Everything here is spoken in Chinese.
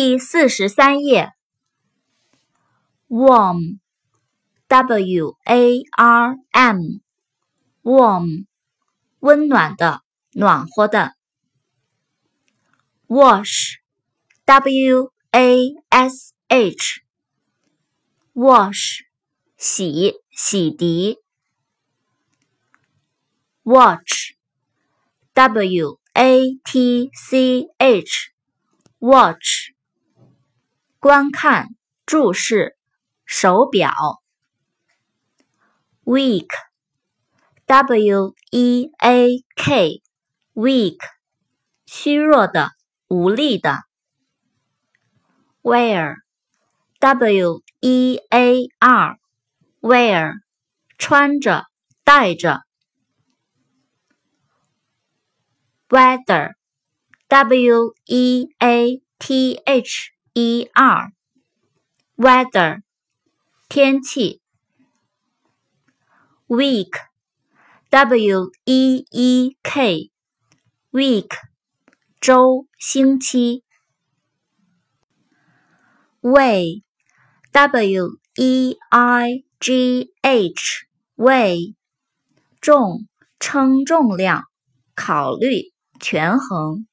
第四十三页。warm，w a r m，warm，温暖的，暖和的。wash，w a s h，wash，洗，洗涤。watch，w a t c h，watch。观看、注视，手表。weak，w e a k，weak，虚弱的、无力的。wear，w e a r，wear，穿着、戴着。weather，w e a t h。一二，weather，天气。week，w e e k，week，周，星期。way w e i g h way 重，称重量，考虑，权衡。